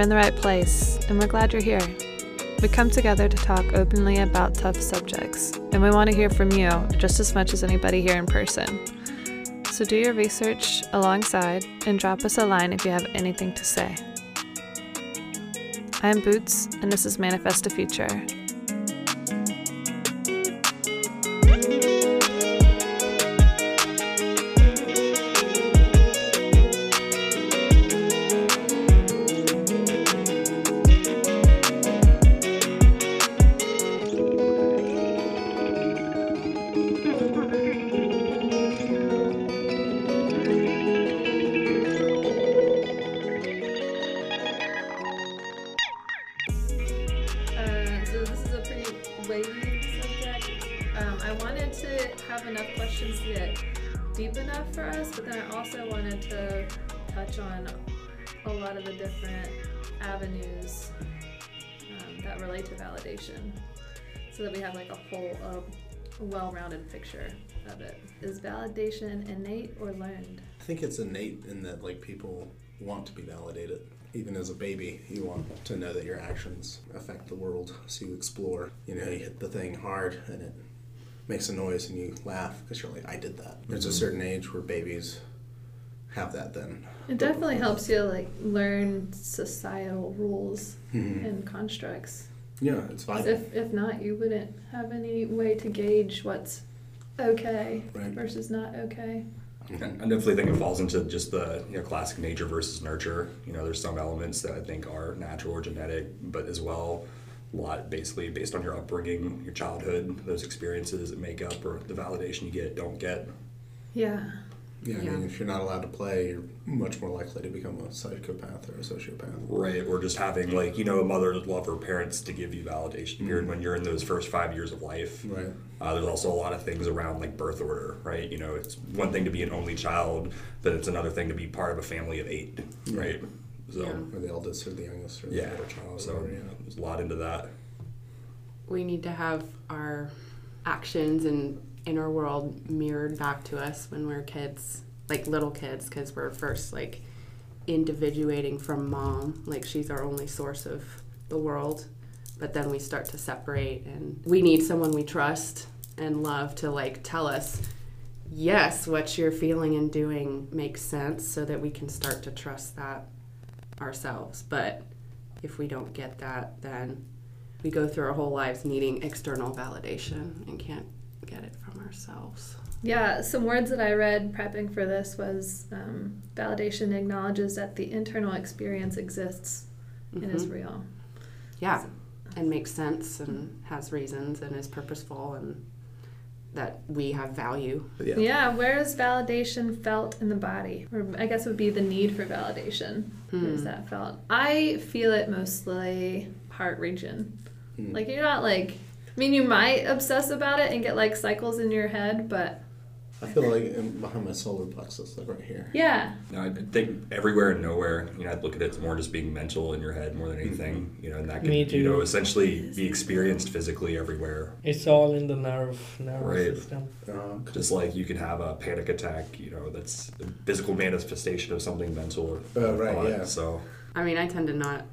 Are in the right place, and we're glad you're here. We come together to talk openly about tough subjects, and we want to hear from you just as much as anybody here in person. So do your research alongside and drop us a line if you have anything to say. I'm Boots, and this is Manifest a Future. Well-rounded picture of it. Is validation innate or learned? I think it's innate in that like people want to be validated. Even as a baby, you want to know that your actions affect the world, so you explore. You know, you hit the thing hard and it makes a noise, and you laugh because you're like, "I did that." There's a certain age where babies have that. Then It definitely helps you like learn societal rules Mhm. and constructs. Yeah, it's vital. If, if not, you wouldn't have any way to gauge what's okay Right. versus not okay. I definitely think it falls into just the you know classic nature versus nurture. You know, there's some elements that I think are natural or genetic, but as well, a lot basically based on your upbringing, your childhood, those experiences that make up or the validation you get, don't get. Yeah. Yeah, I Yeah. mean, if you're not allowed to play, you're much more likely to become a psychopath or a sociopath. Right, or just having like you know a mother love her parents to give you validation period Mhm. when you're in those first five years of life. Right. Uh, there's also a lot of things around like birth order, right? You know, it's one thing to be an only child, but it's another thing to be part of a family of eight, Yeah. right? So Yeah. Or the eldest or the youngest or the yeah, middle child. so whatever, yeah. there's a lot into that. we need to have our actions and inner world mirrored back to us when we're kids, like little kids, because we're first like individuating from mom, like she's our only source of the world. But then we start to separate, and we need someone we trust and love to like tell us, yes, what you're feeling and doing makes sense, so that we can start to trust that ourselves. But if we don't get that, then we go through our whole lives needing external validation and can't get it ourselves. Yeah, some words that I read prepping for this was um, validation acknowledges that the internal experience exists and is Mhm. real. Yeah, and makes sense and has reasons and is purposeful and that we have value. Yeah. Yeah, where is validation felt in the body? Or I guess it would be the need for validation. Where is Hmm. that felt? I feel it mostly heart region. Hmm. Like you're not like I mean you might obsess about it and get like cycles in your head, but I feel like behind my solar plexus, like right here. yeah. No, I think everywhere and nowhere, you know, I'd look at it as more just being mental in your head more than anything, you know, and that Me could, you know, essentially be experienced physically everywhere. It's all in the nerve nervous Right. system. Uh, Just like you could have a panic attack, you know, that's a physical manifestation of something mental or Oh, right, thought. yeah. So I mean, I tend to not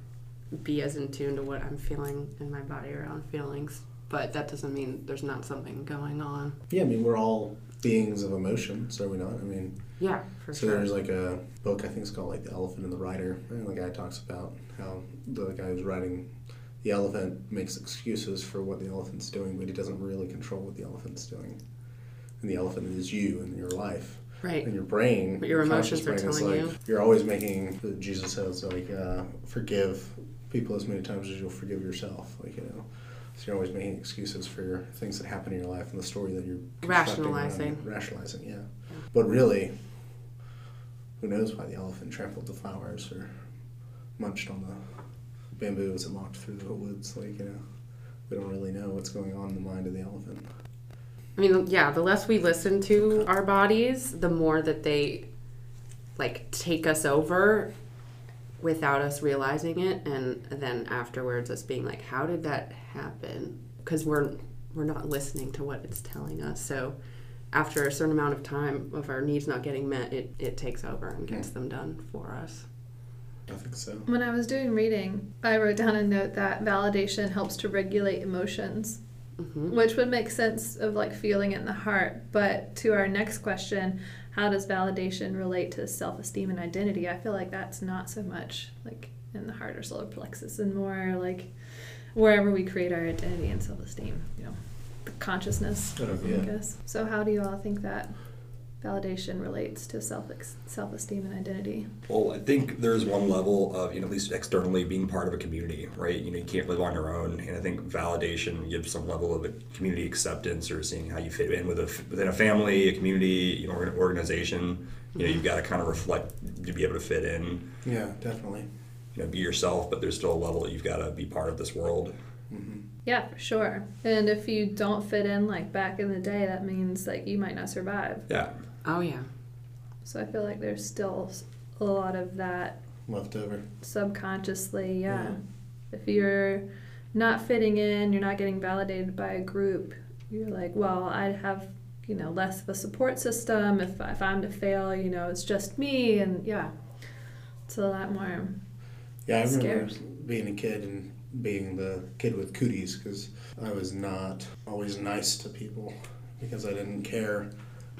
be as in tune to what I'm feeling in my body around feelings, but that doesn't mean there's not something going on. yeah, I mean, we're all beings of emotion, so are we not? I mean, Yeah, for so sure. So there's like a book, I think it's called like The Elephant and the Rider. And the guy talks about how the guy who's riding the elephant makes excuses for what the elephant's doing, but he doesn't really control what the elephant's doing. And the elephant is you and your life. right. And your brain, But your emotions are brain is telling like, you. You're always making, Jesus says, like, uh, forgive people as many times as you'll forgive yourself. Like, you know. So you're always making excuses for things that happen in your life and the story that you're Rationalizing. Rationalizing, yeah. But really, who knows why the elephant trampled the flowers or munched on the bamboo as it walked through the woods? Like, you know, we don't really know what's going on in the mind of the elephant. I mean, yeah, the less we listen to our bodies, the more that they like take us over without us realizing it and then afterwards us being like how did that happen? Because we're we're not listening to what it's telling us. So after a certain amount of time of our needs not getting met it, it takes over and gets them done for us. I think so. When I was doing reading, I wrote down a note that validation helps to regulate emotions, hmm which would make sense of like feeling it in the heart. But to our next question, how does validation relate to self esteem and identity? I feel like that's not so much like in the heart or solar plexus and more like wherever we create our identity and self esteem, you know, the consciousness, Yeah. I guess. So, how do you all think that validation relates to self self esteem and identity? Well, I think there's one level of, you know, at least externally being part of a community, right? You know, you can't live on your own, and I think validation gives some level of a community acceptance or seeing how you fit in with a within a family, a community, you know, or an organization. You know, you've got to kind of reflect to be able to fit in. Yeah, definitely. You know, be yourself, but there's still a level that you've got to be part of this world. hmm Yeah, for sure. And if you don't fit in like back in the day, that means like you might not survive. Yeah. Oh yeah. So I feel like there's still a lot of that Left over. subconsciously. Yeah. Yeah. If you're not fitting in, you're not getting validated by a group, you're like, well, I'd have, you know, less of a support system. If, if I'm to fail, you know, it's just me. And yeah, it's a lot more. Yeah, I remember Scares. being a kid and being the kid with cooties because I was not always nice to people because I didn't care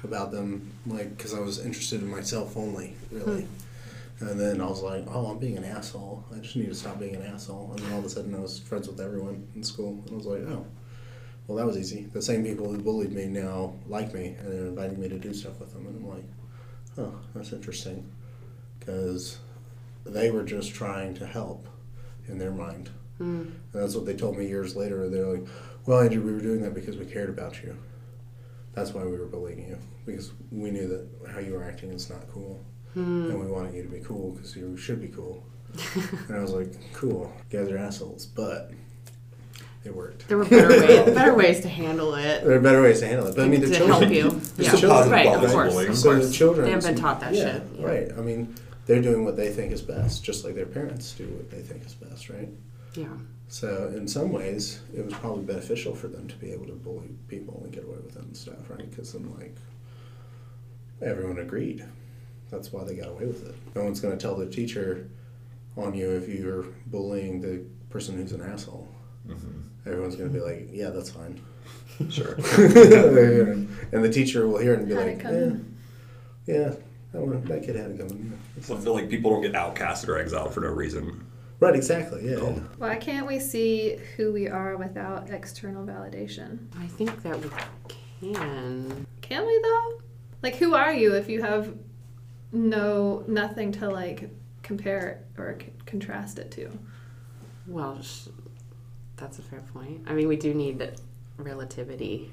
about them, like, because I was interested in myself only, really. And then I was like, oh, I'm being an asshole. I just need to stop being an asshole. And then all of a sudden I was friends with everyone in school. And I was like, oh, well, that was easy. The same people who bullied me now like me and they're inviting me to do stuff with them. And I'm like, oh, that's interesting. Because they were just trying to help in their mind. Mm. And that's what they told me years later. They're like, well, Andrew, we were doing that because we cared about you. That's why we were bullying you. Because we knew that how you were acting is not cool. Hmm. And we wanted you to be cool because you should be cool. and I was like, cool, you guys are assholes. But it worked. There were better ways, better ways to handle it. There are better ways to handle it. But I mean, the to children. help you. There's Yeah. still positive right, of qualities of course, bullying. of So course. the children. They haven't been taught that yeah, shit. Yeah. Right. I mean, they're doing what they think is best, just like their parents do what they think is best, right? Yeah. So in some ways, it was probably beneficial for them to be able to bully people and get away with it and stuff, right? Because then, like, everyone agreed. That's why they got away with it. No one's going to tell the teacher on you if you're bullying the person who's an asshole. Mm-hmm. Everyone's going to be like, "Yeah, that's fine," Sure. and the teacher will hear it and be Had it like, coming. "Yeah, yeah, that, one, that kid had it coming." So I feel like people don't get outcasted or exiled for no reason. Right, exactly. Yeah, Cool. Why can't we see who we are without external validation? I think that we can. Can we though? Like, who are you if you have no nothing to like compare or c- contrast it to? Well, sh- that's a fair point. I mean, we do need relativity.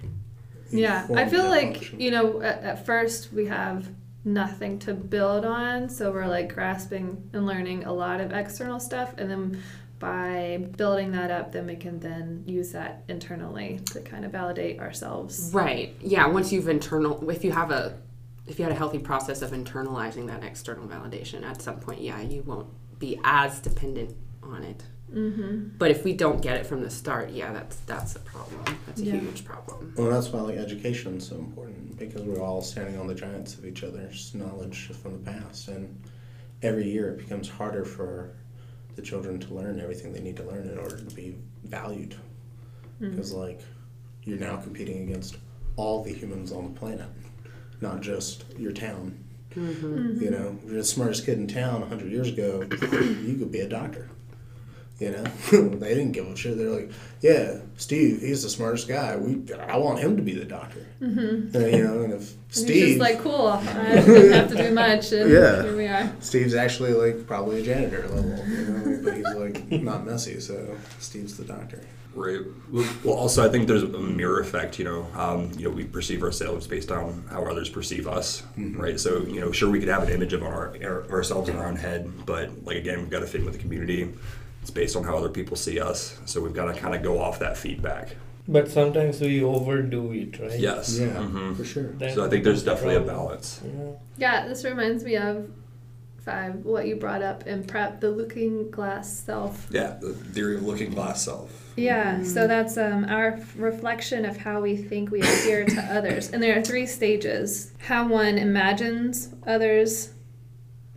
Yeah, I feel like you know at, at first we have nothing to build on, so we're like grasping and learning a lot of external stuff, and then by building that up, then we can then use that internally to kind of validate ourselves. Right. Yeah. Once you've internal, if you have a, if you had a healthy process of internalizing that external validation, at some point, yeah, you won't be as dependent on it. Mm-hmm. But if we don't get it from the start, yeah, that's that's a problem. That's a Yeah. huge problem. Well, that's why like education is so important because we're all standing on the giants of each other's knowledge from the past, and every year it becomes harder for the children to learn everything they need to learn in order to be valued. Because like you're now competing against all the humans on the planet, not just your town. Mm-hmm. You know, if you're the smartest kid in town 100 years ago, you could be a doctor. You know, they didn't give a shit. They're like, yeah, Steve, he's the smartest guy. We, I want him to be the doctor. Mm-hmm. you know, and if And Steve, he's just like, cool, I didn't have to do much, and Yeah. here we are. Steve's actually like probably a janitor level, you know, but he's like not messy, so Steve's the doctor. Right. Well, also, I think there's a mirror effect. You know, um, you know, we perceive ourselves based on how others perceive us, right? So, you know, sure, we could have an image of our, our ourselves in our own head, but like again, we've got to fit in with the community. It's based on how other people see us, so we've got to kind of go off that feedback. But sometimes we overdo it, right? Yes. Yeah, Mhm. for sure. That So I think there's becomes definitely a balance. Yeah. Yeah, this reminds me of five what you brought up in prep, the looking glass self. Yeah, the theory of looking glass self. Yeah, so that's um, our reflection of how we think we appear to others. And there are three stages how one imagines others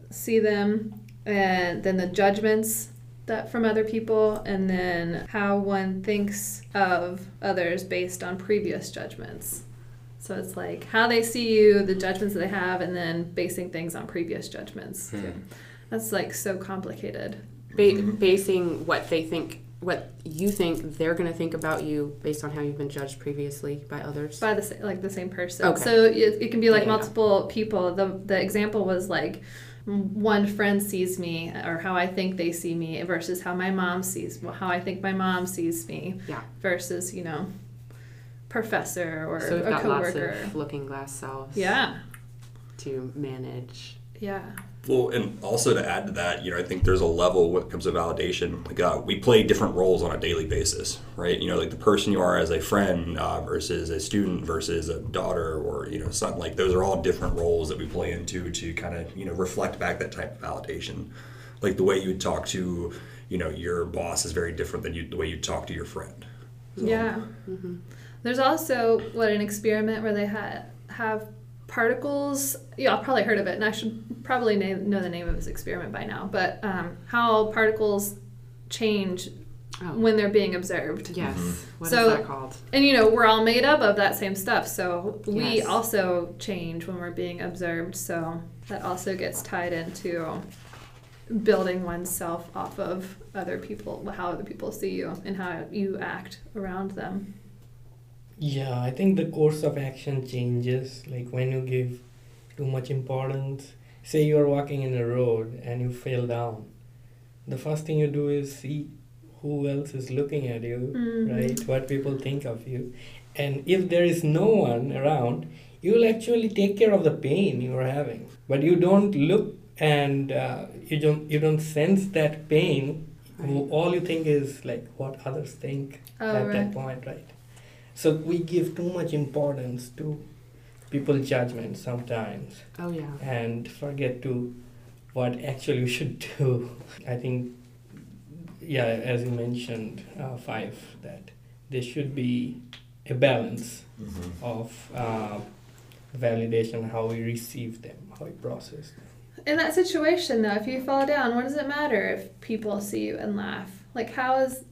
see them, and then the judgments that from other people, and then how one thinks of others based on previous judgments. So it's like how they see you, the judgments that they have, and then basing things on previous judgments. Hmm. That's like so complicated. Ba- basing what they think, what you think they're going to think about you based on how you've been judged previously by others. by the like the same person. Okay. So it, it can be like Yeah, yeah. multiple people. The the example was like m- one friend sees me or how I think they see me versus how my mom sees how I think my mom sees me yeah. versus you know professor or So we've a got lots of looking glass selves Yeah, to manage. yeah, Well, and also to add to that, you know, I think there's a level when it comes to validation. Like, uh, we play different roles on a daily basis, right? You know, like the person you are as a friend uh, versus a student versus a daughter or, you know, son. Like, those are all different roles that we play into to kind of, you know, reflect back that type of validation. Like, the way you would talk to, you know, your boss is very different than you, the way you talk to your friend. So- yeah. There's also what an experiment where they had have particles. Yeah, I've probably heard of it, and I should probably name, know the name of this experiment by now. But um, how particles change Oh. when they're being observed. Yes. Mm-hmm. What is So- that called? And you know, we're all made up of that same stuff. So we Yes. also change when we're being observed. So that also gets tied into building oneself off of other people, how other people see you and how you act around them. Yeah, I think the course of action changes. Like when you give too much importance, say you are walking in a road and you fell down, the first thing you do is see who else is looking at you, Mhm. right? What people think of you. And if there is no one around, you will actually take care of the pain you are having. But you don't look and uh, you don't you don't sense that pain. Right. All you think is like what others think Oh, at right. that point, right? So we give too much importance to people's judgment sometimes Oh yeah. and forget to what actually we should do. I think, yeah, as you mentioned, uh, five, that there should be a balance Mhm. of uh, validation, how we receive them, how we process them. In that situation, though, if you fall down, what does it matter if people see you and laugh? Like, how is?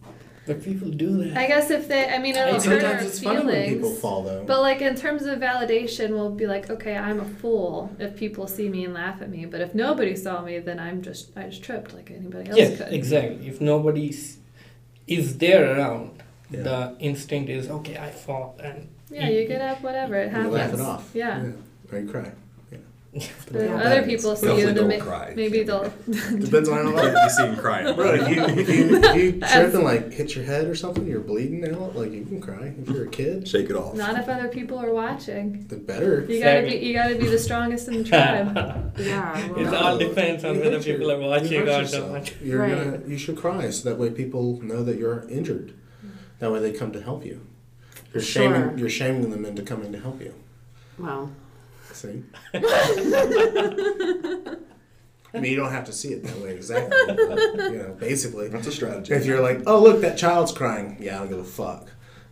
But people do that. I guess if they, I mean, it'll I- hurt Sometimes our it's funny when people feelings. fall though. But like in terms of validation, we'll be like, okay, I'm a fool if people see me and laugh at me. But if nobody saw me, then I'm just I just tripped like anybody else yes, could. exactly. If nobody is there around, Yeah. the instinct is okay. I fall and Yeah, you get up, whatever it you happens. laugh it off. Yeah. Or you cry. But other people see you, Definitely then don't ma- cry. maybe they'll. Depends on how you see him crying. Bro, if you, if you, if you trip and like hit your head or something, you're bleeding out, like you can cry. If you're a kid, Shake it off. Not if other people are watching. the better. You gotta be you gotta be the strongest in the tribe. Yeah. It well, all depends on You whether hurt your- people are you watching hurt or yourself. not. You're Right. gonna, you should cry so that way people know that you're injured. That way they come to help you. You're Sure. shaming you're shaming them into coming to help you. well, See? I mean, you don't have to see it that way exactly. But, you know, basically, That's a strategy. if you're like, "Oh, look, that child's crying," yeah, I don't give a fuck.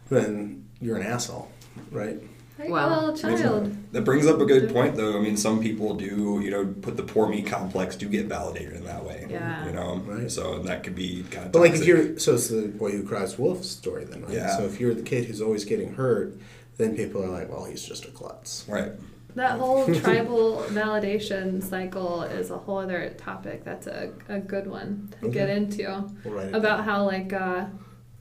Then you're an asshole, right? Hey, Well, child. That brings up a good point, though. I mean, some people do, you know, put the poor me complex do get validated in that way. Yeah. You know, Right. So that could be kind of. But like, if you're so it's the boy who cries wolf story, then right. Yeah. So if you're the kid who's always getting hurt, then people are like, "Well, he's just a klutz." right. That whole tribal validation cycle is a whole other topic. That's a, a good one to get into. We'll About how like uh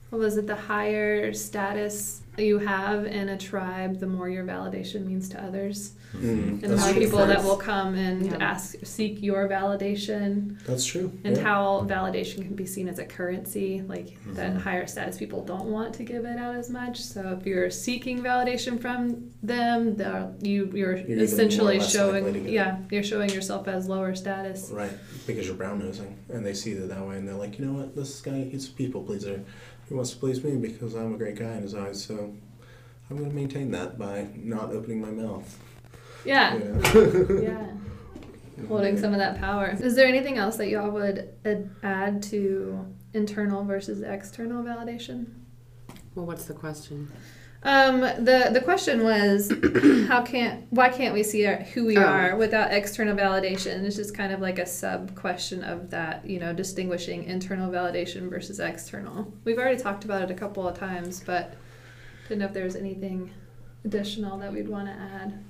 what was it, the higher status you have in a tribe, the more your validation means to others. Mm, And that's how true. people that will come and Yeah. ask seek your validation That's true. and yeah. how validation can be seen as a currency like that Mm-hmm. higher status people don't want to give it out as much so if you're seeking validation from them you you're, You're even more or essentially less likely to showing get it. yeah you're showing yourself as lower status Right, because you're brown nosing, and they see it that way, and they're like, you know what, this guy, he's a people pleaser. He wants to please me because I'm a great guy in his eyes, so I'm going to maintain that by not opening my mouth. Yeah You yeah holding some of that power is there anything else that y'all would ad- add to internal versus external validation well, what's the question? Um, the the question was, how can't why can't we see our, who we Oh. are without external validation? It's just kind of like a sub question of that, you know, distinguishing internal validation versus external. We've already talked about it a couple of times, but didn't know if there was anything additional that we'd want to add.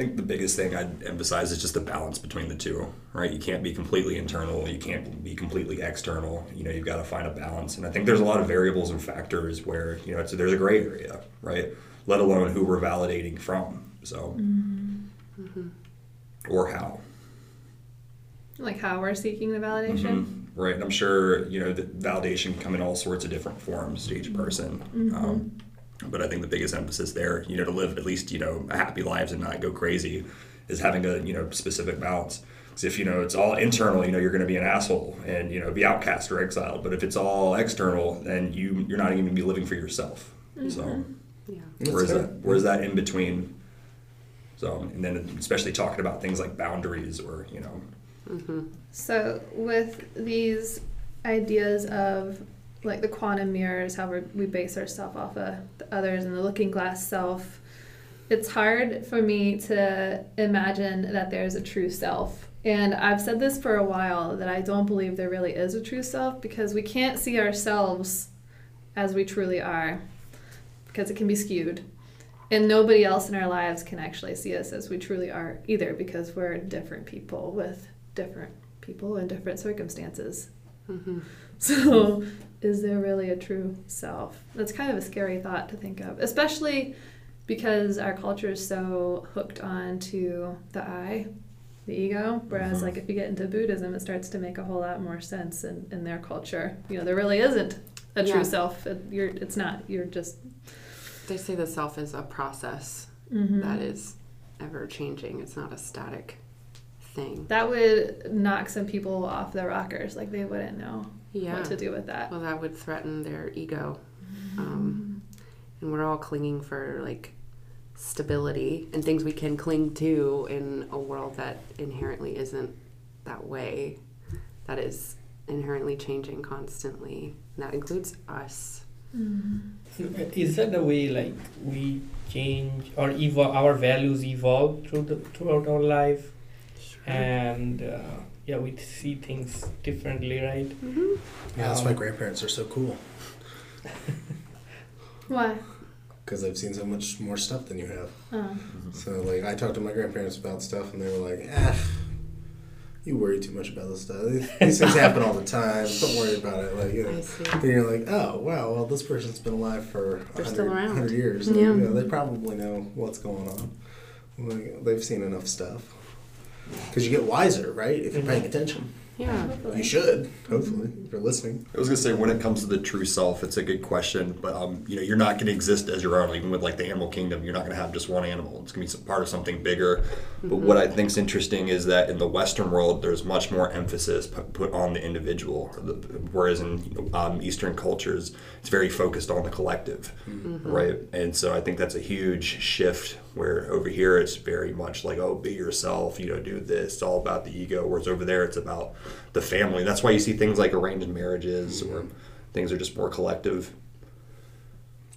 I think the biggest thing I'd emphasize is just the balance between the two, right? You can't be completely internal, you can't be completely external. You know, you've got to find a balance. And I think there's a lot of variables and factors where, you know, it's, there's a gray area, right? Let alone who we're validating from. So, or how. Like how we're seeking the validation. Mhm. Right. And I'm sure, you know, the validation can come in all sorts of different forms to each person. Um, but I think the biggest emphasis there, you know, to live at least, you know, a happy lives and not go crazy is having a, you know, specific balance. Because if, you know, it's all internal, you know, you're going to be an asshole and, you know, be outcast or exiled. But if it's all external, then you, you're not even going to be living for yourself. So mm-hmm. Yeah. where's that, where's that in between? So, and then especially talking about things like boundaries or, you know, mm-hmm. So with these ideas of like the quantum mirrors, how we're, we base ourselves off of the others and the looking glass self, it's hard for me to imagine that there's a true self. And I've said this for a while that I don't believe there really is a true self because we can't see ourselves as we truly are because it can be skewed. And nobody else in our lives can actually see us as we truly are either because we're different people with different people in different circumstances. Mm-hmm. So, is there really a true self? That's kind of a scary thought to think of, especially because our culture is so hooked on to the I, the ego. Whereas, Mhm. like, if you get into Buddhism, it starts to make a whole lot more sense in, in their culture. You know, there really isn't a true Yeah. self. It, you're, it's not. You're just. They say the self is a process Mhm. that is ever changing. It's not a static thing. That would knock some people off their rockers. Like, they wouldn't know Yeah. what to do with that. Well, that would threaten their ego. Um, and we're all clinging for like stability and things we can cling to in a world that inherently isn't that way. That is inherently changing constantly. And that includes us. Is that the way like we change or evolve our values evolve through the throughout our life, and uh, yeah, we see things differently, right? Mm-hmm. Yeah, that's Um, why grandparents are so cool Why? because I've seen so much more stuff than you have. Oh. So like, I talked to my grandparents about stuff, and they were like, "Ah, you worry too much about this stuff. These, these things happen all the time. Don't worry about it." Like, you know. I see. And you're like, oh wow, well this person's been alive for They're 100, still around. 100 years. Yeah. You know, they probably know what's going on. Like, they've seen enough stuff. Because you get wiser, right? If you're paying mm-hmm. attention. Yeah. You should, hopefully, if you're listening. I was gonna say when it comes to the true self, it's a good question, but um, you know, you're not gonna exist as your own. Even with like the animal kingdom, you're not gonna have just one animal. It's gonna be some part of something bigger. But what I think's interesting is that in the Western world, there's much more emphasis put, put on the individual, whereas in you know, um, Eastern cultures, it's very focused on the collective, right? And so I think that's a huge shift. Where over here it's very much like, oh, be yourself, you know, do this. It's all about the ego. Whereas over there it's about the family. That's why you see things like arranged marriages or things are just more collective.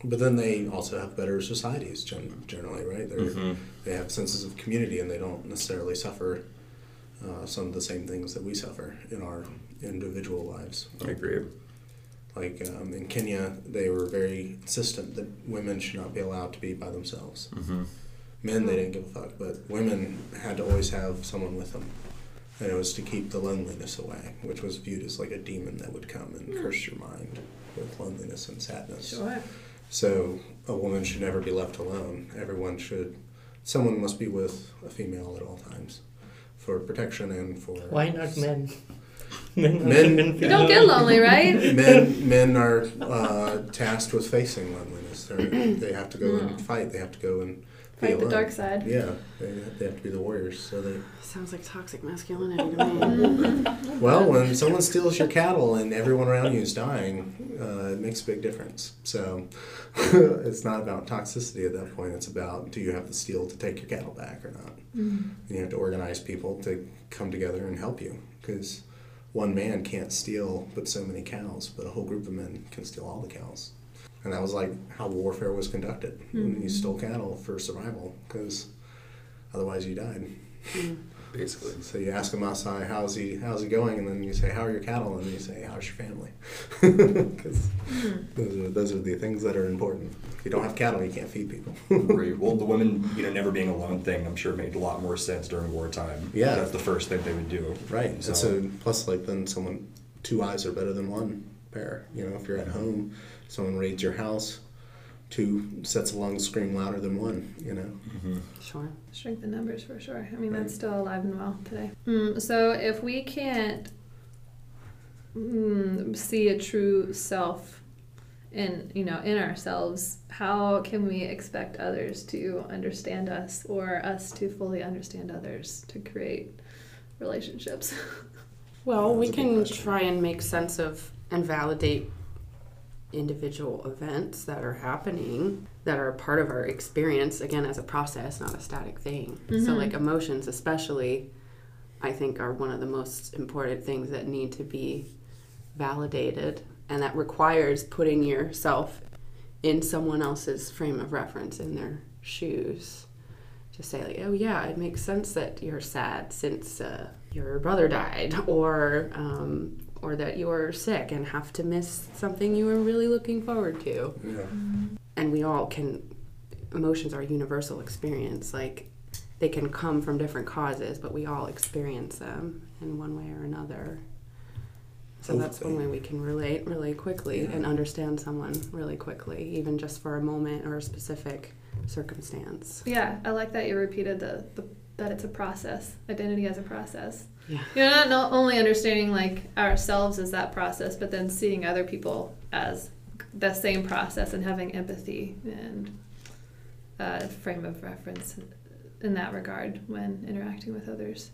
But then they also have better societies generally, right? They're, Mhm. They have senses of community and they don't necessarily suffer uh, some of the same things that we suffer in our individual lives. I agree. Like um, in Kenya, they were very insistent that women should not be allowed to be by themselves. hmm Men, they didn't give a fuck, but women had to always have someone with them. And it was to keep the loneliness away, which was viewed as like a demon that would come and curse your mind with loneliness and sadness. Sure. So a woman should never be left alone. Everyone should, someone must be with a female at all times for protection and for. Why not men? men, Men- men You don't get lonely, right? Men, men are uh, tasked with facing loneliness. They're, they have to go and fight. They have to go and be Fight the dark side. Yeah, they, they have to be the warriors. So they. Sounds like toxic masculinity to me. Well, when someone steals your cattle and everyone around you is dying, uh, it makes a big difference. So it's not about toxicity at that point. It's about do you have the steel to take your cattle back or not? And you have to organize people to come together and help you because one man can't steal but so many cows, but a whole group of men can steal all the cows. And that was like how warfare was conducted. You mm-hmm. stole cattle for survival because otherwise you died. Mm-hmm. Basically. So you ask a Maasai, how's he, how's he going? And then you say, how are your cattle? And you say, how's your family? Because mm-hmm. those, are, those are the things that are important. If you don't have cattle, you can't feed people. Right. Well, the women, you know, never being alone thing, I'm sure made a lot more sense during wartime. Yeah. That's the first thing they would do. Right. And So, so, plus, like, then someone, two eyes are better than one pair. You know, if you're at home, someone raids your house, two sets of lungs scream louder than one, you know? mhm. Sure. Shrink the numbers for sure. I mean, Right. that's still alive and well today. Mm, so if we can't mm, see a true self in you know in ourselves, how can we expect others to understand us or us to fully understand others to create relationships? Well, we That's a good can try and make sense of and validate individual events that are happening that are part of our experience again as a process not a static thing so Mhm. like emotions especially i think are one of the most important things that need to be validated and that requires putting yourself in someone else's frame of reference in their shoes to say like oh yeah it makes sense that you're sad since uh, your brother died or um, or that you're sick and have to miss something you were really looking forward to Yeah. and we all can emotions are a universal experience like they can come from different causes but we all experience them in one way or another so oh, that's one way we can relate really quickly Yeah. and understand someone really quickly even just for a moment or a specific circumstance yeah, I like that you repeated the, the that it's a process. Identity as a process. Yeah You're not, not only understanding like ourselves as that process, but then seeing other people as the same process and having empathy and a frame of reference in that regard when interacting with others.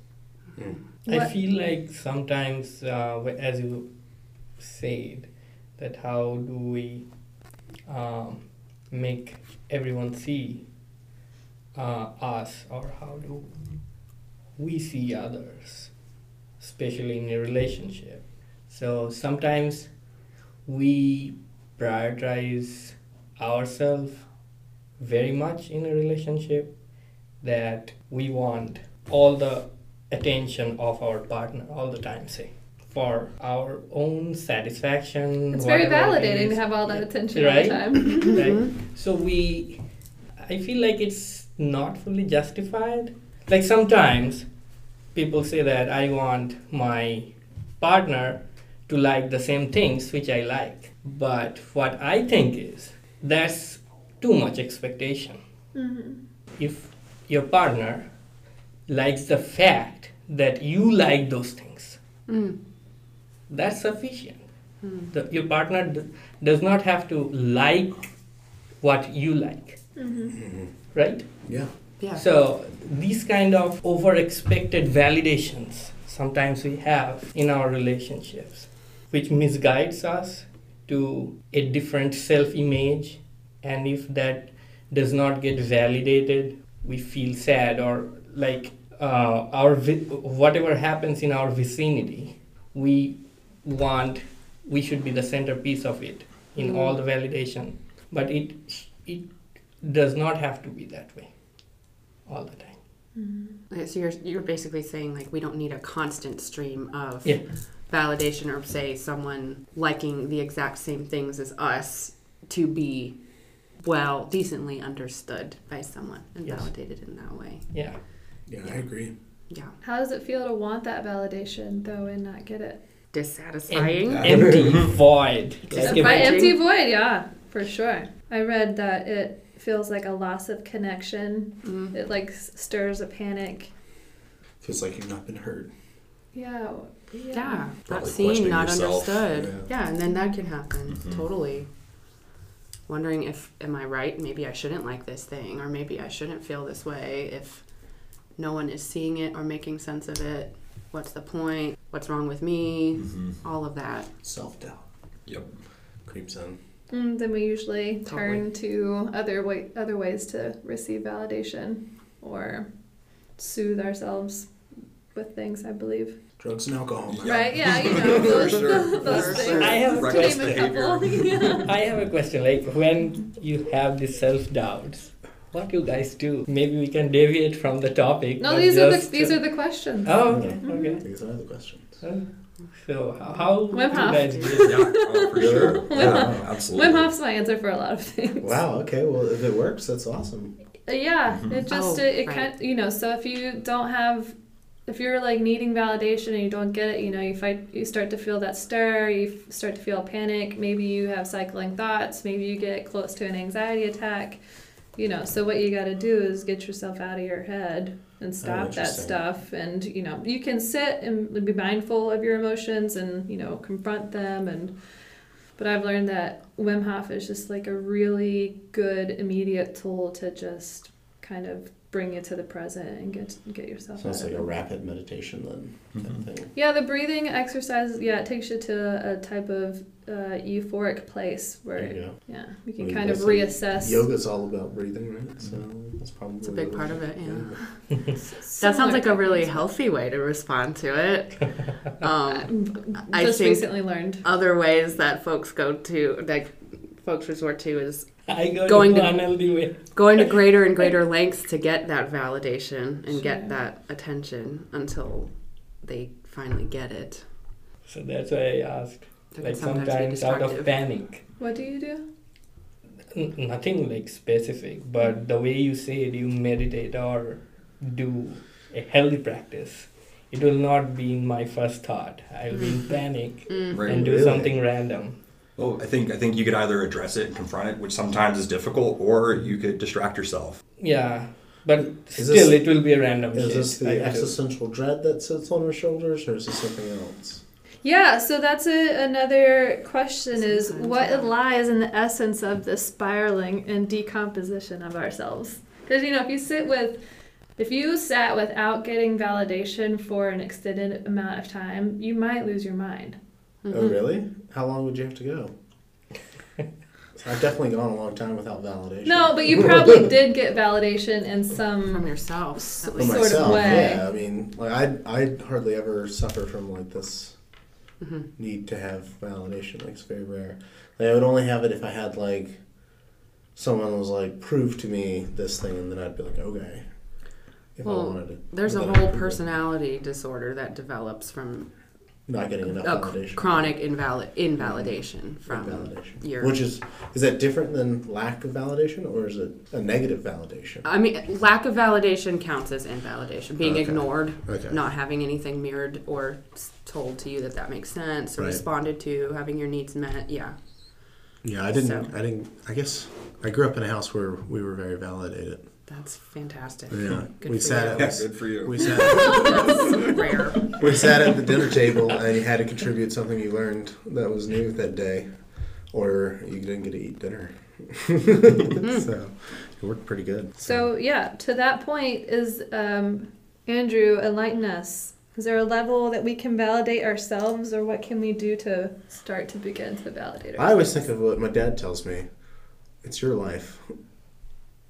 Mm. I feel like sometimes, uh, as you said, that how do we um, make everyone see uh, us, or how do we see others, especially in a relationship? So sometimes we prioritize ourselves very much in a relationship that we want all the attention of our partner all the time say for our own satisfaction It's very whatever it validating to have all that attention right? all the time. right mm-hmm. so we i feel like it's not fully justified like sometimes people say that i want my partner to like the same things which i like but what i think is that's too much expectation hmm if your partner likes the fact that you like those things mm. that's sufficient Mm. the, your partner d- does not have to like what you like hmm Mhm. right Yeah. Yeah. So these kind of over expected validations sometimes we have in our relationships which misguides us to a different self image and if that does not get validated we feel sad or like uh, our vi- whatever happens in our vicinity we want we should be the centerpiece of it in all the validation. But it it does not have to be that way all the time mm-hmm. Okay, so you're you're basically saying like we don't need a constant stream of Yeah. validation or say someone liking the exact same things as us to be well decently understood by someone and Yes. validated in that way. yeah Yeah, I agree. Yeah. How does it feel to want that validation though and not get it? Dissatisfying. Em- empty void Just like if By empty void, yeah, for sure. I read that it feels like a loss of connection. Mm. It like stirs a panic. Feels like you've not been heard. Yeah. Yeah. Not Probably seen, not yourself. understood. Yeah. Yeah. and then that can happen. Mhm. Totally. Wondering if am I right? Maybe I shouldn't like this thing, or maybe I shouldn't feel this way if no one is seeing it or making sense of it. What's the point? What's wrong with me? Mhm. All of that. Self doubt Yep. creeps in. Mm, then we usually turn to other way, other ways to receive validation or soothe ourselves with things. I believe. Drugs and alcohol. man. Right? Yeah, you know those, sure. those For things. sure. I have a To name Reckless question. a couple. behavior. Yeah. I have a question. Like when you have these self doubts, what you guys do? Maybe we can deviate from the topic. No, but these are the these are the questions. Oh, okay, Mhm. okay. These are the questions. Uh, So how, how do Wim you Hof. guys do Yeah, it? oh, for sure. Wim Yeah, Hof. absolutely. Wim Hof's my answer for a lot of things. Wow. Okay. Well, if it works, that's awesome. Uh, Yeah, Mhm. it just Oh, it, it right. kind you know. So if you don't have, if you're like needing validation and you don't get it, you know, you fight, you start to feel that stir, you f- start to feel panic. Maybe you have cycling thoughts. Maybe you get close to an anxiety attack. You know, so what you got to do is get yourself out of your head and oh, stop that interesting. stuff. And you know, you can sit and be mindful of your emotions and you know confront them and. But I've learned that Wim Hof is just like a really good immediate tool to just kind of bring you to the present and get get yourself Sounds out like of a it. rapid meditation then. Kind Mhm. of thing. Yeah, the breathing exercise, yeah, it takes you to a type of uh, euphoric place where, There you yeah, you can Well, kind of that's like- reassess. Yoga's all about breathing, right? So that's probably It's a big part of it, yeah. That sounds like a really healthy way to respond to it. Um, I just think- recently learned. other ways that folks go to, like folks resort to, is I go Going to to- unhealthy way. going to greater and greater lengths to get that validation and Sure. get that attention until they finally get it. So that's why I asked. It Like sometimes sometimes out of panic. What do you do? N- nothing like specific, but the way you say it, you meditate or do a healthy practice. It will not be my first thought. I'll be in panic Mm. Right. and do Really? something random. Well, I think I think you could either address it and confront it, which sometimes is difficult, or you could distract yourself. Yeah, but Is still, this- it will be a random Is shit. this I the do. existential dread that sits on our shoulders, or is this something else? Yeah, so that's a, another question is what yeah. lies in the essence of the spiraling and decomposition of ourselves? Because, you know, if you sit with, if you sat without getting validation for an extended amount of time, you might lose your mind. Oh, Mhm. really? How long would you have to go? I've definitely gone a long time without validation. No, but you probably did get validation in some From yourself. s- at For least. sort of myself, way. yeah. I mean, like I, I hardly ever suffer from like this Mhm. need to have validation. Like it's very rare. Like I would only have it if I had like someone was like prove to me this thing, and then I'd be like, okay. If I wanted it, There's a whole I- personality disorder that develops from not getting enough a validation. chronic invalid invalidation from validation. your. Which is is that different than lack of validation, or is it a negative validation? I mean, lack of validation counts as invalidation. Being Okay. ignored, Okay. not having anything mirrored or s- told to you that that makes sense or Right. responded to, having your needs met. Yeah. Yeah, I didn't. So- I didn't. I guess I grew up in a house where we were very validated. That's fantastic. Yeah, Good we for sat you. at Yeah, good for you. we sat That's rare. we sat at the dinner table and you had to contribute something you learned that was new that day, or you didn't get to eat dinner. so it worked pretty good. So yeah, to that point is um, Andrew enlighten us. Is there a level that we can validate ourselves, or what can we do to start to begin to validate ourselves? I always think of what my dad tells me. It's your life,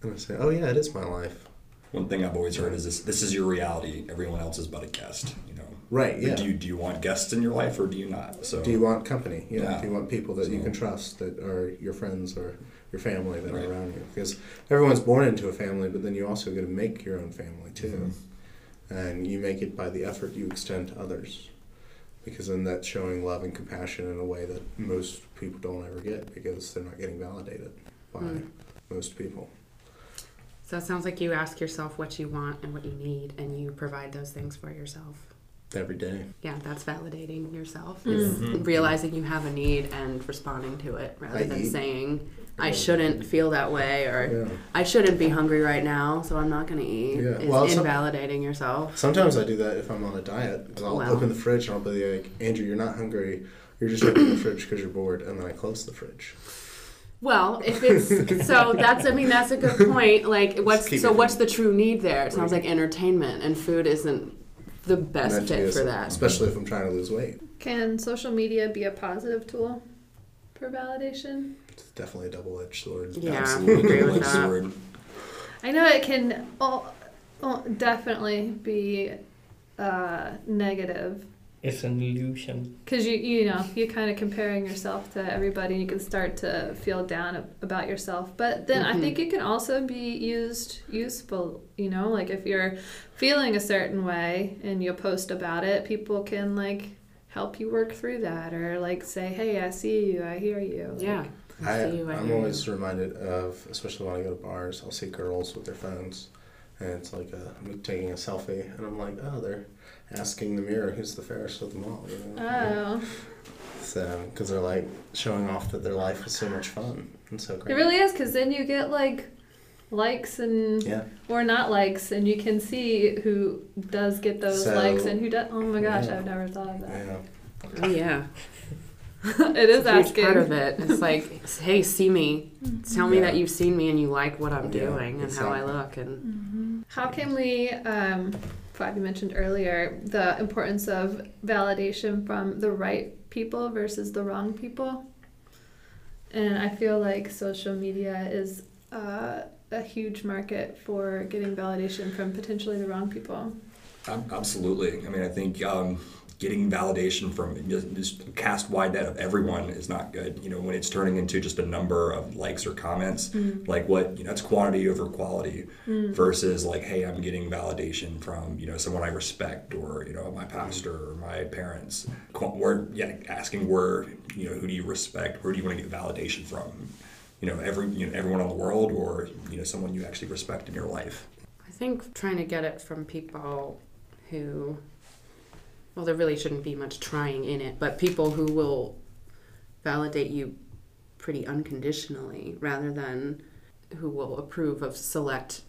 and I say, "Oh yeah, it is my life." One thing I've always heard is this: this is your reality. Everyone else is but a guest. You know. Right? But Yeah. Do you do you want guests in your life or do you not? So. Do you want company? Yeah. Yeah. Do you want people that you can trust that are your friends or your family that Right. are around you? Because everyone's born into a family, but then you also get to make your own family too. Mhm. And you make it by the effort you extend to others. Because then that's showing love and compassion in a way that most people don't ever get because they're not getting validated by Mm. most people. So it sounds like you ask yourself what you want and what you need, and you provide those things for yourself. Every day. Yeah, that's validating yourself. Mm. Is Mhm. realizing you have a need and responding to it rather I than eat. saying, I shouldn't feel that way or Yeah. I shouldn't be hungry right now, so I'm not going to eat. Yeah, It's well, some- invalidating yourself. Sometimes I do that if I'm on a diet. 'cause I'll Wow. open the fridge and I'll be like, Andrew, you're not hungry. You're just opening the fridge because you're bored. And then I close the fridge. Well, if it's so that's I mean that's a good point. Like what's so it- what's the true need there? It sounds like entertainment and food isn't the best Meant to be fit for that. Especially if I'm trying to lose weight. Can social media be a positive tool for validation? It's definitely a double edged sword. Yeah, Absolutely. agree with that. sword. I know it can all, oh, definitely be uh, negative it's an illusion. Because you you know you're kind of comparing yourself to everybody, and you can start to feel down about yourself. But then I Mhm. think it can also be used useful. You know, like if you're feeling a certain way and you post about it, people can like help you work through that, or like say, "Hey, I see you, I hear you." Yeah. I I'm hear you. always reminded of, especially when I go to bars, I'll see girls with their phones, and it's like a, I'm taking a selfie, and I'm like, oh, they're asking the mirror who's the fairest of them all. You know? Oh, So, because they're like showing off that their life is so much fun and so great. it really is. Because then you get like likes and Yeah. or not likes, and you can see who does get those So- likes and who does. Oh my gosh, Yeah. I've never thought of that. Yeah. Oh, yeah. it is It's a huge asking. part of it. It's like, hey, see me. Tell me Yeah. that you've seen me and you like what I'm Yeah, doing and how I look. And How can we, um, Fabio mentioned earlier, the importance of validation from the right people versus the wrong people? And I feel like social media is uh, a huge market for getting validation from potentially the wrong people. Absolutely. I mean, I think um, getting validation from just, just cast wide net of everyone is not good. You know, when it's turning into just a number of likes or comments, mm. like what you know, it's quantity over quality mm. versus like, hey, I'm getting validation from you know someone I respect or you know my pastor or my parents. Qu- Where yeah, asking where you know who do you respect? Where do you want to get validation from? You know, every you know everyone in the world or you know someone you actually respect in your life. I think trying to get it from people who, well, there really shouldn't be much trying in it, but people who will validate you pretty unconditionally rather than who will approve of select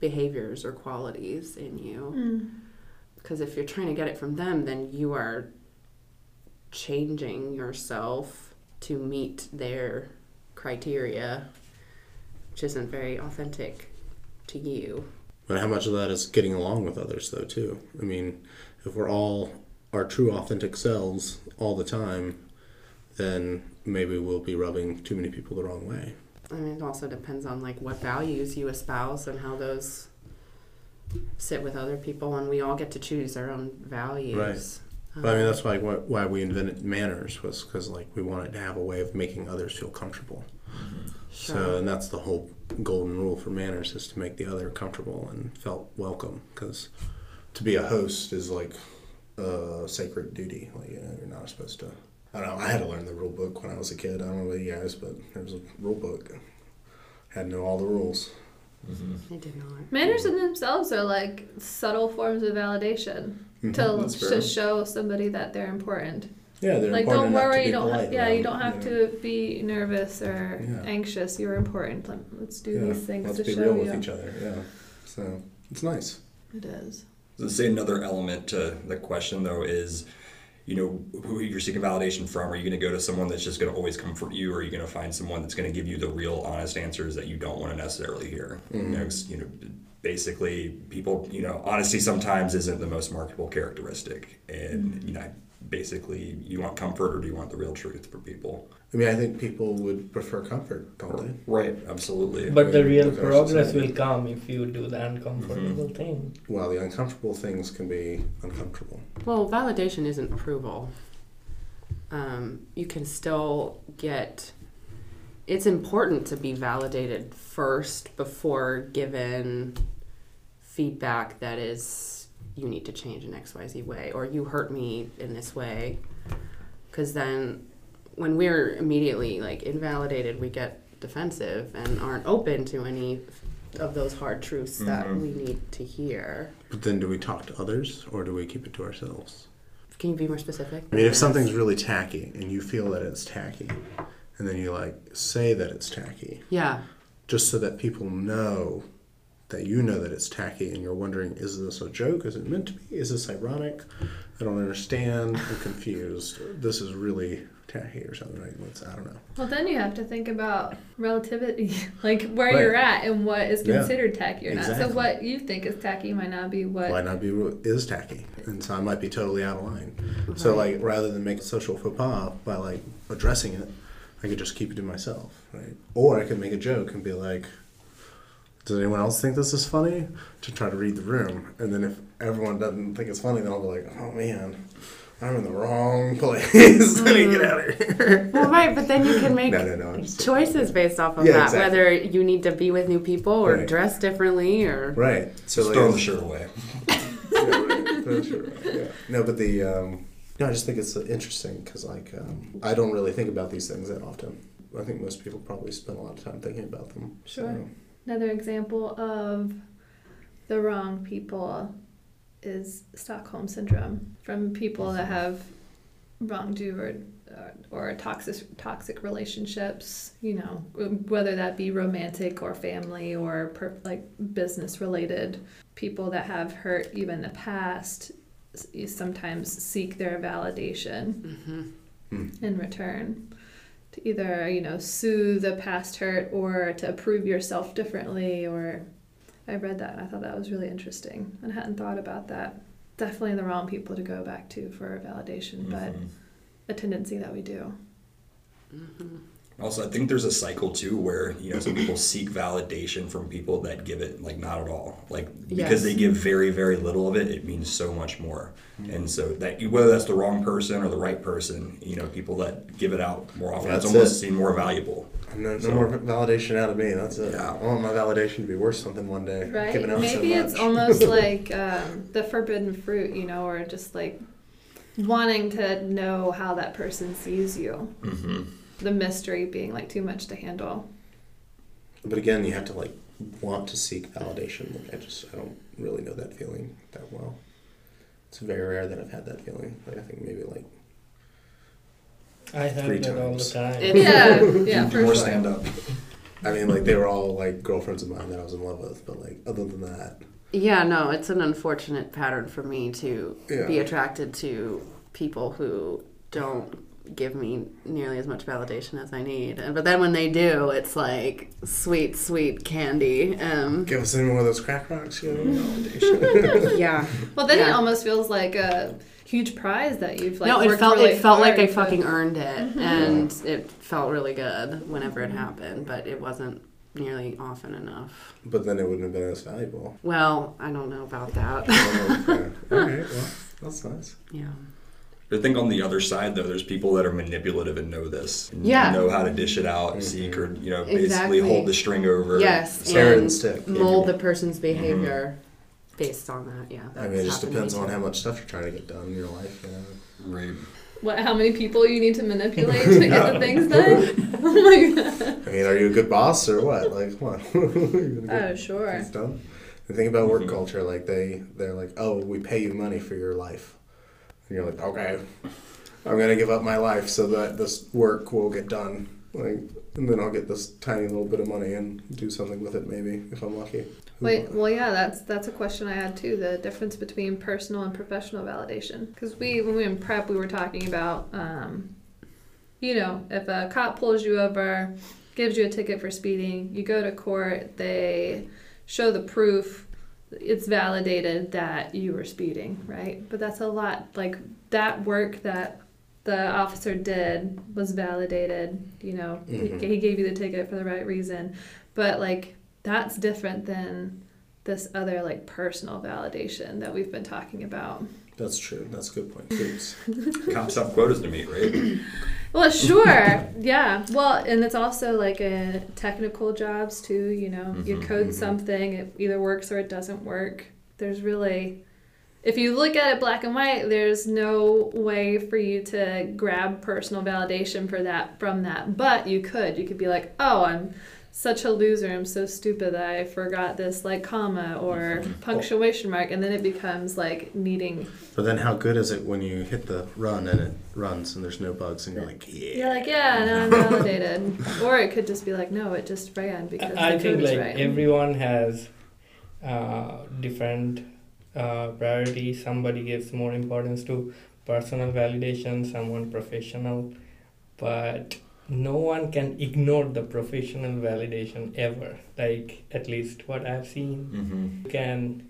behaviors or qualities in you. Mm. Because if you're trying to get it from them, then you are changing yourself to meet their criteria, which isn't very authentic to you. But how much of that is getting along with others, though, too? I mean, if we're all our true, authentic selves all the time, then maybe we'll be rubbing too many people the wrong way. I mean, it also depends on like what values you espouse and how those sit with other people, and we all get to choose our own values. Right. But I mean, that's why, why we invented manners was because like we wanted to have a way of making others feel comfortable. Mm-hmm. So, Sure. and that's the whole golden rule for manners is to make the other comfortable and felt welcome. Because to be a host is like a sacred duty. Like you know, you're not supposed to. I don't know. I had to learn the rule book when I was a kid. I don't know about you guys, but there was a rule book. I Had to know all the rules. I did not. Manners in themselves are like subtle forms of validation Mhm, to, to show somebody that they're important. Yeah, they're important. like important don't worry, you don't. polite yeah, you don't have know. to be nervous or Yeah. anxious. You're important. Let- Let's do Yeah, these things Let's to be real with each other. Yeah, so it's nice. It is. So say another element to the question though is, you know, who you're seeking validation from. Are you going to go to someone that's just going to always comfort you, or are you going to find someone that's going to give you the real, honest answers that you don't want to necessarily hear? Mm-hmm. You know, you know, basically, people, you know, honesty sometimes isn't the most marketable characteristic, and you know, basically, you want comfort or do you want the real truth for people? I mean, I think people would prefer comfort, don't they? Right. Absolutely. But the real look progress will come if you do the uncomfortable thing. Well, the uncomfortable things can be uncomfortable. Well, validation isn't approval. Um, you can still get. It's important to be validated first before given feedback that is you need to change in XYZ way or you hurt me in this way. Because then when we're immediately like invalidated, we get defensive and aren't open to any of those hard truths that Mhm. we need to hear. But then do we talk to others or do we keep it to ourselves? Can you be more specific? I mean, if something's really tacky and you feel that it's tacky, and then you like say that it's tacky, Yeah. just so that people know that you know that it's tacky and you're wondering, is this a joke? Is it meant to be? Is this ironic? I don't understand. I'm confused. This is really tacky or something. Like, what's, I don't know. Well, then you have to think about relativity, like where Right. you're at and what is Yeah. considered tacky or not. So what you think is tacky might not be what. Why not be what is tacky? And so I might be totally out of line. So like rather than make a social faux pas by like addressing it, I could just keep it to myself, right? Or I could make a joke and be like, "Does anyone else think this is funny?" To try to read the room, and then if everyone doesn't think it's funny, then I'll be like, "Oh man, I'm in the wrong place. Let me get out of here. Well, right, but then you can make No, no, no. I'm choices based off of Yeah, that, exactly. whether you need to be with new people or Right. dress differently or. Right. So Just like, throwing the shirt away. yeah, right. That's right. Yeah. No, but the um, no, I just think it's interesting because like um, I don't really think about these things that often. I think most people probably spend a lot of time thinking about them. Sure. So, Another example of the wrong people is Stockholm syndrome from people that have wronged you or uh, or toxic toxic relationships. You know, whether that be romantic or family or per, like business related. People that have hurt you in the past sometimes seek their validation hmm hmm. in return to either you know soothe the past hurt or to approve yourself differently or i read that and i thought that was really interesting and hadn't thought about that. Definitely the wrong people to go back to for validation but Mhm. a tendency that we do. Hmm Also, I think there's a cycle too where you know some people seek validation from people that give it like not at all, like because Yes. they give very very little of it, it means so much more. And so that whether that's the wrong person or the right person, you know, people that give it out more often, it's That's almost it. seen more valuable. No, no So- more validation out of me. That's it. Yeah. I want my validation to be worth something one day. right out maybe so it's almost like um, the forbidden fruit you know or just like wanting to know how that person sees you Mm-hmm. The mystery being like too much to handle But again, you have to like want to seek validation. Like I just I don't really know that feeling that well. It's very rare that I've had that feeling. Like I think maybe like I have Three that all the times. time. It- yeah yeah Do for more sure stand up. I mean like they were all like girlfriends of mine that I was in love with, but like other than that, Yeah, no, it's an unfortunate pattern for me to be attracted to people who don't give me nearly as much validation as I need. And but then when they do, it's like sweet, sweet candy. Um, give us any more of those crack rocks, you know, validation. yeah. Well, then it almost feels like a huge prize that you've like. no, it felt really it felt like hard I to- fucking earned it, Mhm. and it felt really good whenever it happened. But it wasn't nearly often enough. but then it wouldn't have been as valuable. Well, I don't know about that. okay. All right, well, that's nice. yeah. I think on the other side, though, there's people that are manipulative and know this. And Yeah. Know how to dish it out, Mhm. seek, or, you know, basically hold the string over. Yes, Carrot and and stick. mold the person's behavior based on that. Yeah. I mean, it just happened to me depends on how much stuff you're trying to get done in your life. You know? Right. What? How many people you need to manipulate to get the things done? oh my god. I mean, are you a good boss or what? Like, what? you Oh sure. things done? The thing about work Mhm. culture, like they, they're like, oh, we pay you money for your life, and you're like, okay, I'm gonna give up my life so that this work will get done. Like, and then I'll get this tiny little bit of money and do something with it, maybe if I'm lucky. Wait, well, yeah, that's that's a question I had too. The difference between personal and professional validation. Because we, when we were in prep, we were talking about, um, you know, if a cop pulls you over, gives you a ticket for speeding, you go to court, they show the proof, it's validated that you were speeding, right? But that's a lot. Like that work that the officer did was validated. You know, Mhm. he, he gave you the ticket for the right reason, but like that's different than this other like personal validation that we've been talking about. That's true. That's a good point. Oops. Cops have quotas to meet, right? Well, sure, yeah. Well, and it's also like a technical jobs too. You know, you Mhm, code mhm. something, it either works or it doesn't work. There's really, if you look at it black and white, there's no way for you to grab personal validation for that from that. But you could. You could be like, oh, I'm such a loser. I'm so stupid that I forgot this like comma or Mhm. punctuation mark, and then it becomes like needing. But then, how good is it when you hit the run and it runs and there's no bugs and you're like, yeah. You're like, yeah, now I'm validated. or it could just be like, no, it just ran because I the think like right. everyone has uh, different uh, priorities. Somebody gives more importance to personal validation, someone professional, but no one can ignore the professional validation ever. Like at least what I've seen, Mm-hmm. you can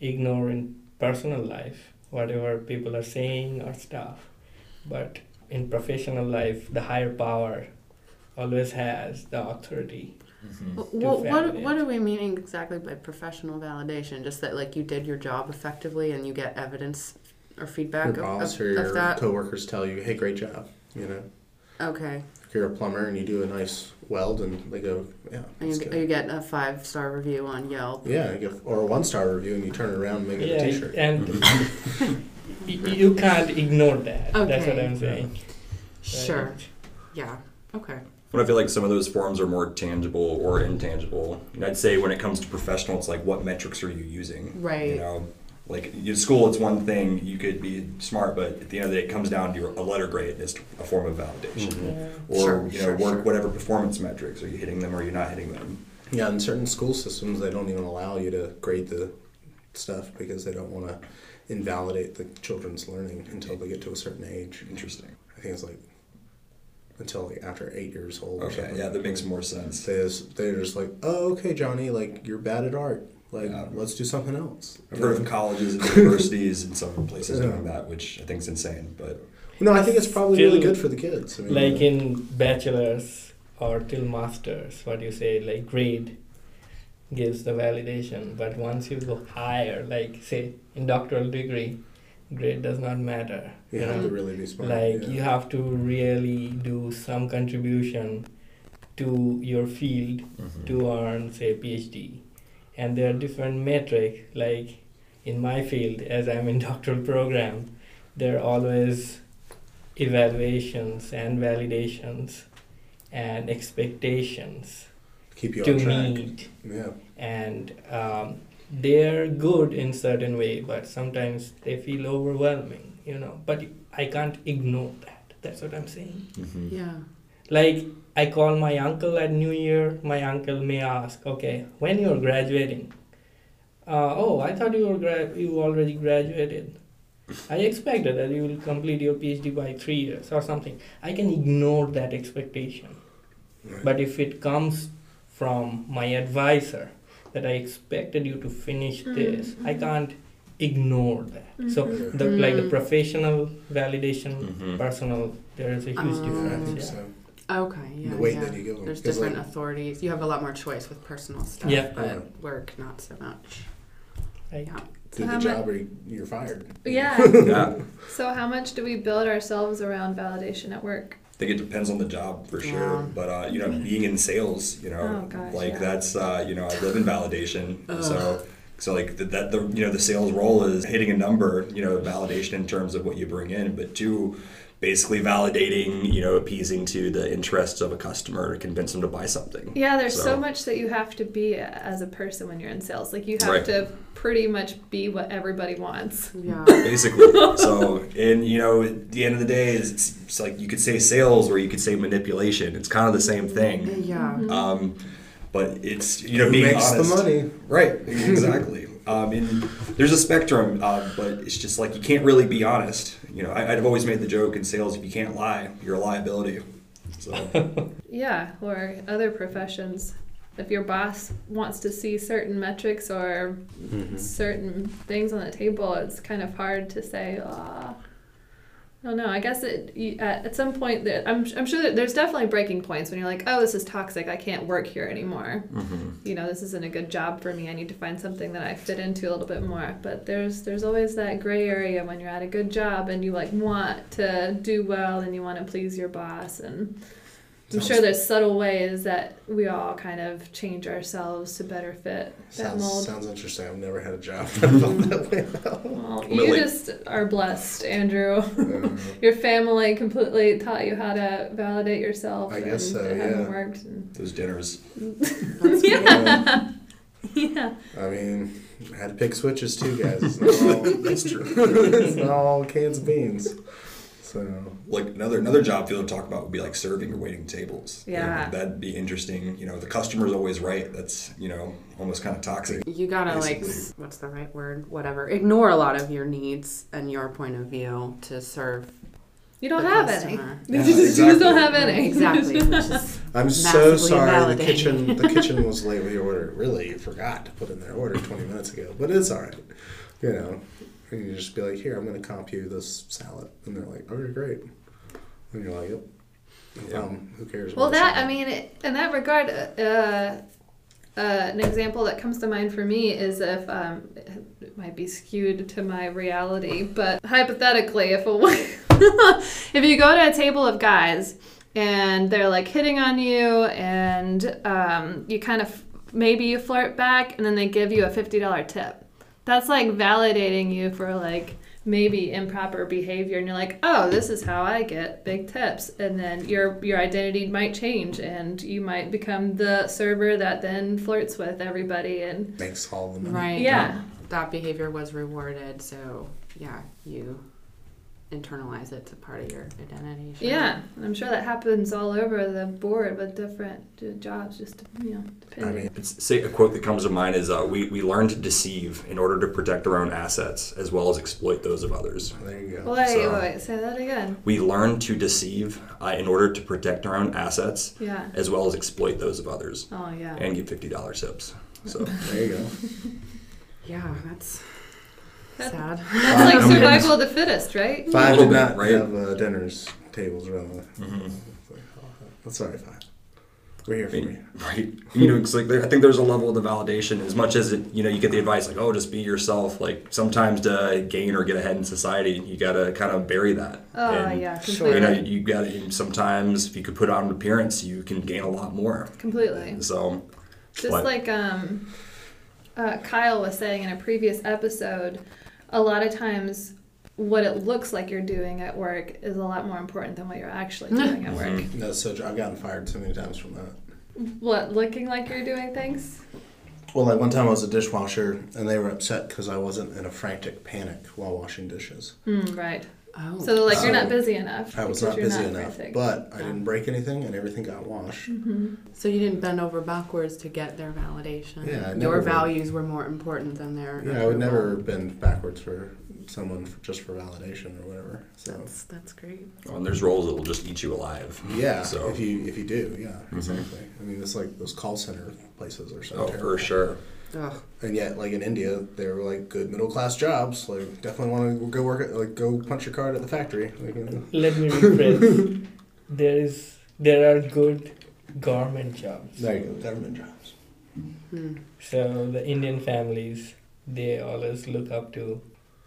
ignore in personal life whatever people are saying or stuff, but in professional life, the higher power always has the authority. Mm-hmm. What, what, what are we meaning exactly by professional validation? Just that like you did your job effectively and you get evidence or feedback Your of, boss of, or your of that? coworkers tell you, "Hey, great job." You know, Okay. If you're a plumber and you do a nice weld, and they go, "Yeah, And you, good." you get a five star review on Yelp. Yeah, you get, or a one star review, and you turn it around and make it a T-shirt. and you can't ignore that. That's what Okay. I'm saying. Sure. Right. Yeah. Okay. But I feel like some of those forms are more tangible or intangible. And I'd say when it comes to professional, it's like what metrics are you using? Right. You know, like in school, it's one thing. You could be smart, but at the end of the day, it comes down to a letter grade is a form of validation. Mhm. Yeah. Or Sure, you know, sure, work sure. whatever performance metrics. Are you hitting them or you're you not hitting them? Yeah, in certain school systems, they don't even allow you to grade the stuff because they don't want to invalidate the children's learning until they get to a certain age. Interesting. I think it's like until like after eight years old. or Okay, something. yeah, that makes more sense. They just, they're just like, oh, okay, Johnny, like you're bad at art. Like, Yeah. let's do something else. I've heard of colleges and universities and some places Yeah. doing that, which I think is insane. But No, I think it's probably really good for the kids. I mean, Like in bachelor's or till masters, what you say, like grade gives the validation. But once you go higher, like say in doctoral degree, grade does not matter. you you have know? to really be smart. like yeah. you have to really do some contribution to your field mm-hmm. to earn say phd and there are different metrics like in my field as i'm in doctoral program there are always evaluations and validations and expectations keep you to on track. meet Yeah. and um, they're good in certain way but sometimes they feel overwhelming you know but i can't ignore that that's what i'm saying Yeah. like i call my uncle at new year my uncle may ask okay when you're graduating uh, oh i thought you were gra- you already graduated i expected that you will complete your phd by three years or something i can ignore that expectation Right. but if it comes from my advisor that I expected you to finish Mm, this, I can't ignore that. So Mhm. the like the professional validation, Mhm. personal, there is a huge Um, difference. Yeah. so. Okay. Yeah. the weight yeah. that you give them. There's 'Cause, different like, authorities. You have a lot more choice with personal stuff, Yeah. but Yeah. work not so much. Right. Yeah. do So the how job or you- you're fired. Yeah. yeah. So how much do we build ourselves around validation at work? I think it depends on the job for sure. Yeah. But uh, you know, being in sales, you know, Oh, gosh, like yeah. that's uh, you know, I live in validation. Ugh. So so like the, that the you know the sales role is hitting a number, you know, validation in terms of what you bring in, but two basically validating, you know, appeasing to the interests of a customer to convince them to buy something. Yeah, there's so, So- much that you have to be as a person when you're in sales. Like you have Right. to pretty much be what everybody wants. Yeah. basically. so, and you know, at the end of the day, it's, it's like you could say sales or you could say manipulation. It's kind of the same thing. Yeah. Um, but it's you know Who being makes honest. the money? Right, exactly. Um, and there's a spectrum, uh, but it's just like you can't really be honest. You know, I, I've always made the joke in sales: if you can't lie, you're a liability. So, Yeah, or other professions. If your boss wants to see certain metrics or Mhm. certain things on the table, it's kind of hard to say, ah. I don't know. I guess it you, at, at some point that I'm I'm sure that there's definitely breaking points when you're like, oh, this is toxic. I can't work here anymore. Mm-hmm. You know, this isn't a good job for me. I need to find something that I fit into a little bit more. But there's there's always that gray area when you're at a good job and you like want to do well and you want to please your boss and I'm Sounds- sure there's subtle ways that we all kind of change ourselves to better fit that Sounds, mold. sounds interesting. I've never had a job that felt that way. Well, you like- just are blessed, Andrew. Um, Your family completely taught you how to validate yourself. I guess and so, It yeah. worked. And those dinners. yeah. yeah. I mean, I had to pick switches too, guys. It's not all, That's true. it's not all cans of beans. So Like another another job field to talk about would be like serving or waiting tables. You know, Yeah. that'd be interesting. You know, the customer's always right. That's you know almost kind of toxic. You gotta like, Basically. s- what's the right word? Whatever. Ignore a lot of your needs and your point of view to serve. You don't have customer. any. Yeah, you just exactly. don't have any. Exactly. I'm so Massively sorry. The kitchen, the kitchen was late with your order. Really, you forgot to put in their order 20 minutes ago, but it's all right. You know, and you just be like, "Here, I'm going to comp you this salad," and they're like, "Okay, great." And you're like, "Yep." Yeah. problem. Who cares? Well, that I mean, in that regard, uh, uh, an example that comes to mind for me is if um, it might be skewed to my reality, but hypothetically, if a if you go to a table of guys and they're like hitting on you, and um, you kind of maybe you flirt back, and then they give you a fifty dollar tip. That's like validating you for like maybe improper behavior and you're like oh this is how i get big tips and then your your identity might change and you might become the server that then flirts with everybody and Makes all the money. Right. Yeah. That, that behavior was rewarded, so yeah, you internalize it to part of your identity. sure. yeah i'm sure that happens all over the board with different jobs just you know depending. I mean, It's, say a quote that comes to mind is uh, we, we learn to deceive in order to protect our own assets as well as exploit those of others. there you go. wait, So- wait say that again We learn to deceive uh, in order to protect our own assets yeah as well as exploit those of others oh yeah and get $50 tips. So There you go. Yeah, that's That- sad. that's like survival of the fittest right Five little did bit, not right? have uh, dinners tables around the. Mhm. It's oh, That's all right, five. We're here for mean, you. right. You know, it's like there, I think there's a level of the validation as much as it, you know, you get the advice like, oh, just be yourself. Like sometimes to gain or get ahead in society, you gotta kind of bury that. oh And, yeah Sure. You know, you gotta sometimes if you could put on an appearance, you can gain a lot more. completely So, Just What? like um, uh, Kyle was saying in a previous episode, a lot of times what it looks like you're doing at work is a lot more important than what you're actually doing at work. Mhm. No, so I've gotten fired so many times from that. What, looking like you're doing things? Well, like one time I was a dishwasher, and they were upset because I wasn't in a frantic panic while washing dishes. Mm, right. Oh. So they're like you're not busy enough. I was not busy not enough, frantic. but I didn't break anything, and everything got washed. Mhm. So you didn't bend over backwards to get their validation. Yeah, Your never would. values were more important than their. Yeah, I would never bend backwards for someone for, just for validation or whatever. So That's that's great. well, and there's roles that will just eat you alive. yeah, So, if you if you do, yeah, Mhm. exactly. I mean, it's like those call center places are so oh, terrible. for sure. Ugh. And yet, like in India, they were like good middle class jobs. Like definitely want to go work at like go punch your card at the factory. Like, you know. Let me rephrase. there is there are good government jobs. There you go, government jobs. Hmm. So the Indian families they always look up to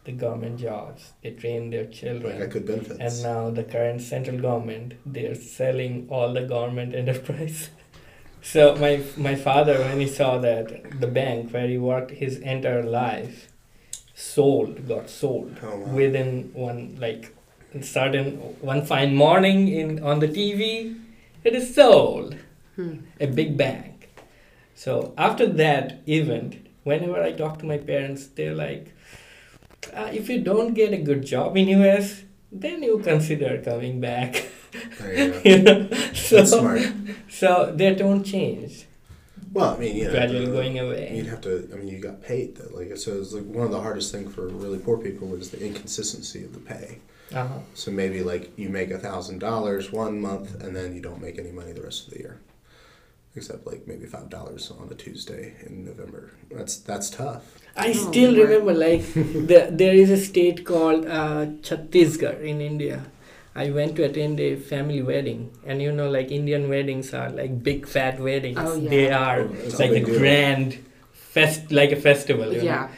the government jobs. They train their Like children. got good benefits. And now the current central government, they're selling all the government enterprise. So my my father, when he saw that the bank where he worked his entire life, sold, got sold Oh, wow. within one like certain one fine morning in on the TV, it is sold Hmm. a big bank. So after that event, whenever I talk to my parents, they're like, uh, if you don't get a good job in US, then you consider coming back. There you go. you know? so, That's smart. so their tone changed, Well, I mean, you know, gradually going You'd have to. I mean, you got paid. That like so. It's like one of the hardest thing for really poor people is the inconsistency of the pay. Uh-huh. So maybe like you make a thousand dollars one month and then you don't make any money the rest of the year, except like maybe five dollars on a Tuesday in November. That's that's tough. I Oh, still Lord. remember like the, there is a state called uh, Chhattisgarh in India. I went to attend a family wedding, and you know, like Indian weddings are like big fat weddings. Oh, yeah. They are Oh, it's like a big deal. grand fest, like a festival. you know. Yeah.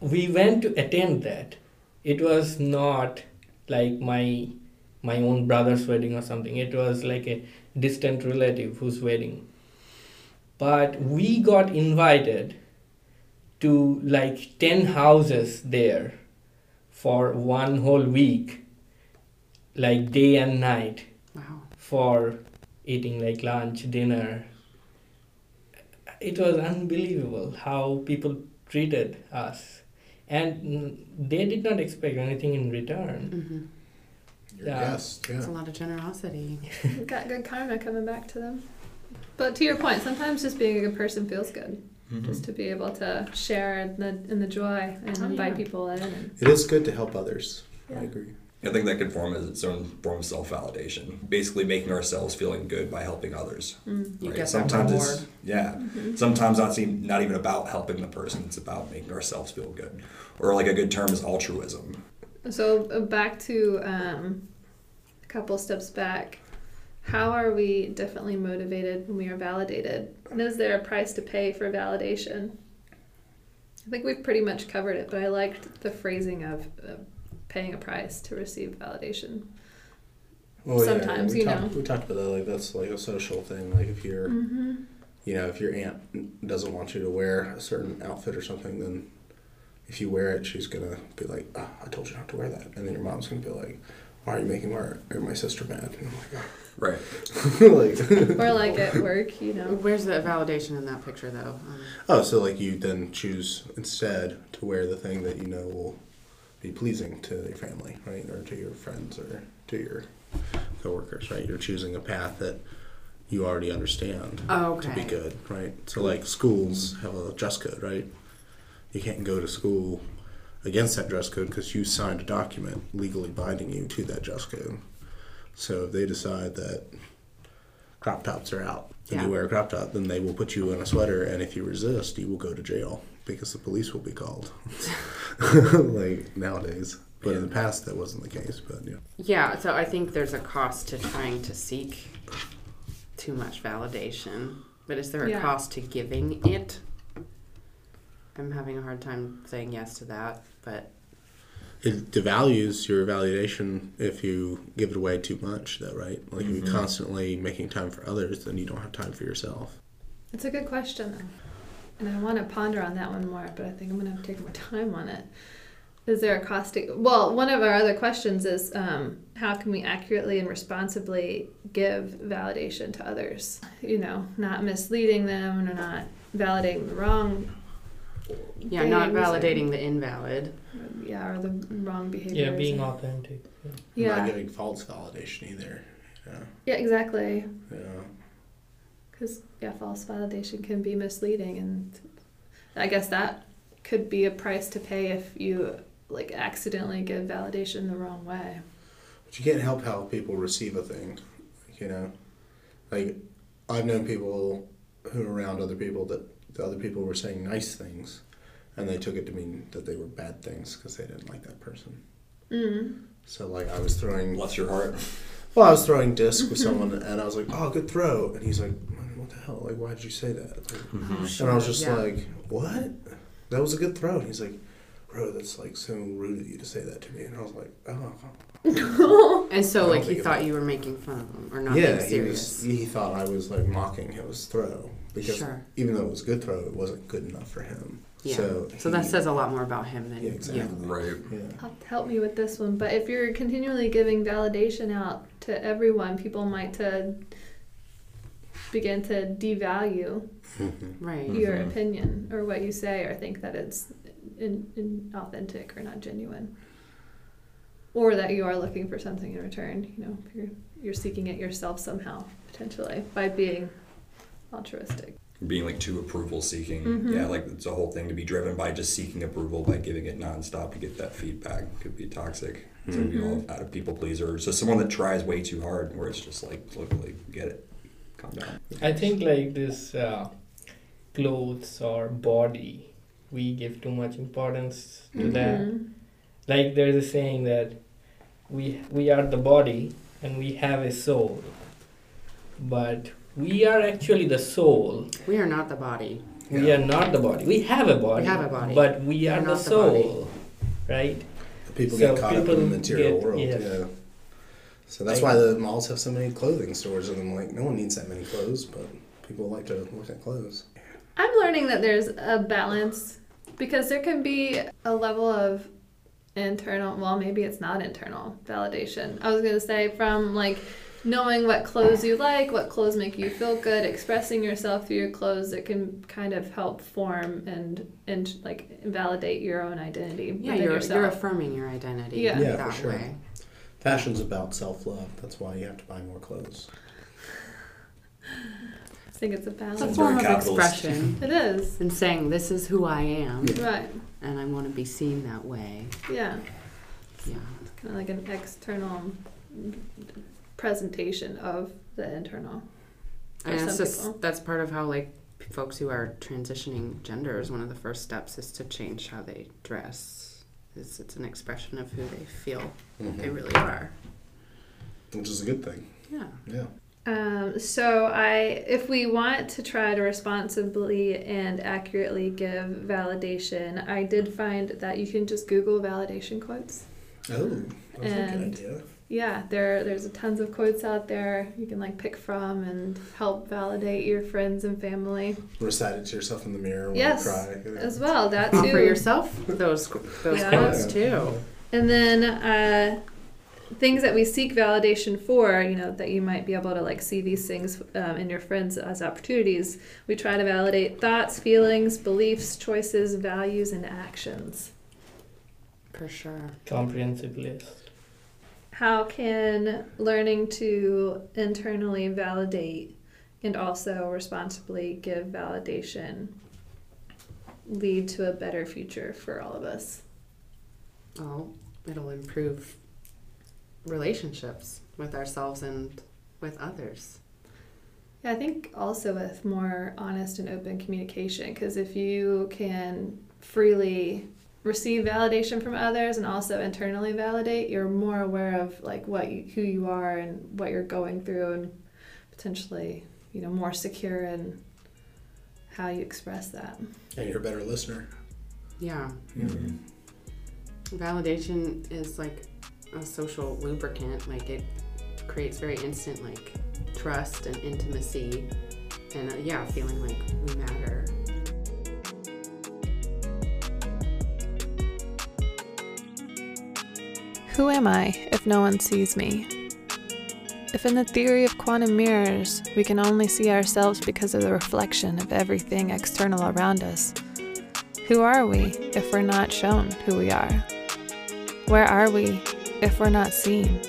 we went to attend that. It was not like my my own brother's wedding or something. It was like a distant relative whose wedding. But we got invited to like 10 houses there for one whole week, like day and night Wow. for eating like lunch, dinner. It was unbelievable how people treated us. And they did not expect anything in return. hmm Your Yeah. guest, It's a lot of generosity. Got good karma coming back to them. But to your point, sometimes just being a good person feels good. Just to be able to share in the in the joy and Oh, invite yeah. people in. It is good to help others. Yeah. I agree. I think that could form as its own form of self validation. Basically, making ourselves feeling good by helping others. mm. You right? get Sometimes that it's yeah. Mhm. Sometimes not even not even about helping the person. It's about making ourselves feel good. Or like a good term is altruism. So uh, back to um, a couple steps back. how are we differently motivated when we are validated? And is there a price to pay for validation? I think we've pretty much covered it, but I liked the phrasing of uh, paying a price to receive validation. Well, Sometimes, we you talked, know. we talked about that. Like that's like a social thing. Like if you're, Mm-hmm. you know, if your aunt doesn't want you to wear a certain outfit or something, then if you wear it, she's gonna be like, oh, "I told you not to wear that," and then your mom's gonna be like, "Why are you making my or my sister mad?" And I'm Right. like, like Or like at work, you know. Where's the validation in that picture, though? Um, oh, so like you then choose instead to wear the thing that you know will be pleasing to your family, right, or to your friends or to your coworkers, right? You're choosing a path that you already understand. oh, to be good, right? So like schools have a dress code, right? You can't go to school against that dress code because you signed a document legally binding you to that dress code. So if they decide that crop tops are out and Yeah. you wear a crop top, then they will put you in a sweater, and if you resist, you will go to jail because the police will be called. like nowadays, but in the past that wasn't the case. But yeah, Yeah, so I think there's a cost to trying to seek too much validation. But is there a Yeah. cost to giving it? I'm having a hard time saying yes to that, but it devalues your validation if you give it away too much though right like if you're mm-hmm. constantly making time for others then you don't have time for yourself It's a good question, though. And I want to ponder on that one more, but I think I'm going to have to take more time on it. Is there a cost to. Well, one of our other questions is um, how can we accurately and responsibly give validation to others? You know, not misleading them or not validating the wrong. yeah, not things or- validating the invalid. Yeah, or the wrong behavior. Yeah, being authentic. Yeah. not giving false validation either yeah Yeah, exactly. yeah Because yeah, false validation can be misleading, and I guess that could be a price to pay if you like accidentally give validation the wrong way. but you can't help how people receive a thing you know like i've known people who were around other people that the other people were saying nice things and they took it to mean that they were bad things because they didn't like that person Mm. so like i was throwing Bless your heart. Well, I was throwing disc with someone, and I was like, "Oh, good throw," and he's like, "What the hell? Like, why did you say that?" Like, Oh, and I was just yeah. like, "What? That was a good throw." And he's like, "Bro, that's like so rude of you to say that to me." And I was like, "Oh, And so, like, he thought you were making fun of him or not yeah." being He serious. was. He thought I was like mocking his throw because Sure. even though it was a good throw, it wasn't good enough for him. Yeah. So, So that he- says a lot more about him than Yeah, exactly. you. Right. Yeah. Help, help me with this one. But if you're continually giving validation out to everyone, people might to begin to devalue Right. your Mhm. opinion or what you say, or think that it's in, in authentic or not genuine, or that you are looking for something in return. You know, you're you're seeking it yourself somehow potentially by being altruistic. Being like too approval seeking. Mhm. Yeah, like it's a whole thing to be driven by just seeking approval by giving it nonstop to get that feedback could be toxic. So we all Mhm. out of people pleaser. So someone that tries way too hard where it's just like, look, like, get it. Calm down. I think like this uh, clothes or body, we give too much importance to that. Mhm. Like there's a saying that we we are the body and we have a soul, but we are actually the soul. We are not the body. We are not the body. We have a body. We have a body. but we are We're the not the soul, right? People So get caught up in the material get- world. yes. Yeah. So that's why the malls have so many clothing stores in them. Like, no one needs that many clothes, but people like to look at clothes. I'm learning that there's a balance because there can be a level of internal, well, maybe it's not internal validation. I was going to say from like knowing what clothes you like, what clothes make you feel good, expressing yourself through your clothes, it can kind of help form and and like validate your own identity Yeah, you're, yourself. you're affirming your identity Yeah. Yeah, that for sure. way. Fashion's about self love. That's why you have to buy more clothes. I think it's a It's a balance. Form of very capitalist. expression It is. and saying, this is who I am Right. and I want to be seen that way. Yeah. Yeah. Kind of like an external presentation of the internal. For And it's some just, that's part of how, like, folks who are transitioning genders, one of the first steps is to change how they dress. It's, it's an expression of who they feel they Mhm. really are. Which is a good thing. Yeah. Yeah. Um, so I, if we want to try to responsibly and accurately give validation, I did find that you can just Google validation quotes. Oh, that's a good idea. Yeah, there there's tons of quotes out there you can like pick from and help validate your friends and family Recite it to yourself in the mirror when Yes, you cry. as well. That too. Offer yourself those those Yeah. quotes too. And then uh, things that we seek validation for, you know, that you might be able to like see these things um, in your friends as opportunities. We try to validate thoughts, feelings, beliefs, choices, values, and actions. For sure. Comprehensive list. How can learning to internally validate and also responsibly give validation lead to a better future for all of us? Oh, it'll improve relationships with ourselves and with others. Yeah, I think also with more honest and open communication, because if you can freely receive validation from others and also internally validate, you're more aware of like what you, who you are and what you're going through, and potentially, you know, more secure in how you express that. And you're a better listener. Yeah. Mhm. Validation is like a social lubricant. Like it creates very instant like trust and intimacy, and uh, yeah, feeling like we matter. Who am I if no one sees me? If in the theory of quantum mirrors we can only see ourselves because of the reflection of everything external around us, who are we if we're not shown who we are? Where are we if we're not seen?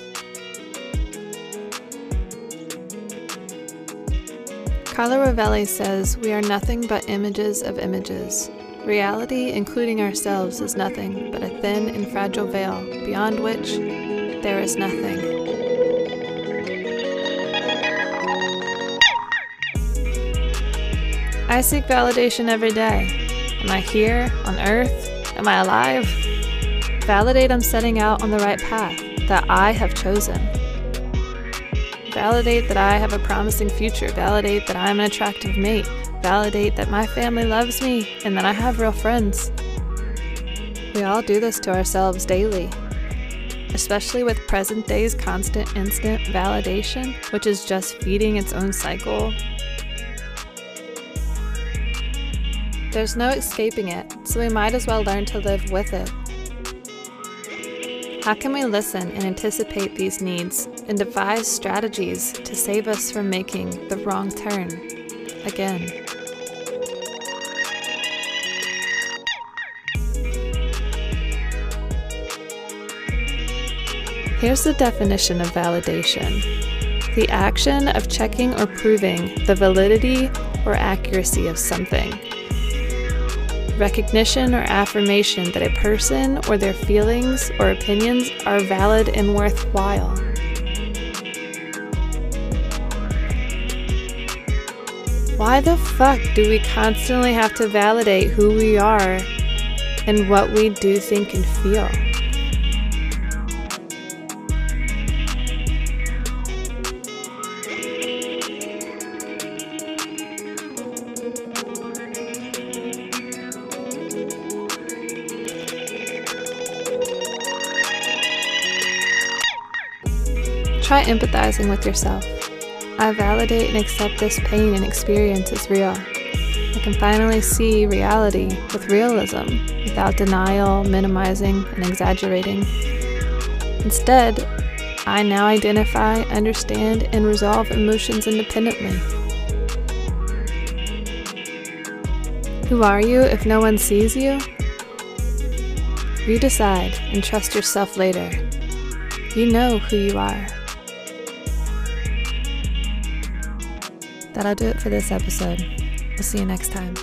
Carlo Rovelli says we are nothing but images of images. Reality, including ourselves, is nothing but a thin and fragile veil beyond which there is nothing. I seek validation every day. Am I here on earth? Am I alive? Validate I'm setting out on the right path that I have chosen. Validate that I have a promising future. Validate that I'm an attractive mate. Validate that my family loves me and that I have real friends. We all do this to ourselves daily, especially with present day's constant instant validation, which is just feeding its own cycle. There's no escaping it, so we might as well learn to live with it. How can we listen and anticipate these needs and devise strategies to save us from making the wrong turn again? Here's the definition of validation the action of checking or proving the validity or accuracy of something. Recognition or affirmation that a person or their feelings or opinions are valid and worthwhile. Why the fuck do we constantly have to validate who we are and what we do, think, and feel? Empathizing with yourself. I validate and accept this pain and experience as real. I can finally see reality with realism without denial, minimizing, and exaggerating. Instead, I now identify, understand, and resolve emotions independently. Who are you if no one sees you? You decide and trust yourself later. You know who you are. That'll do it for this episode. We'll see you next time.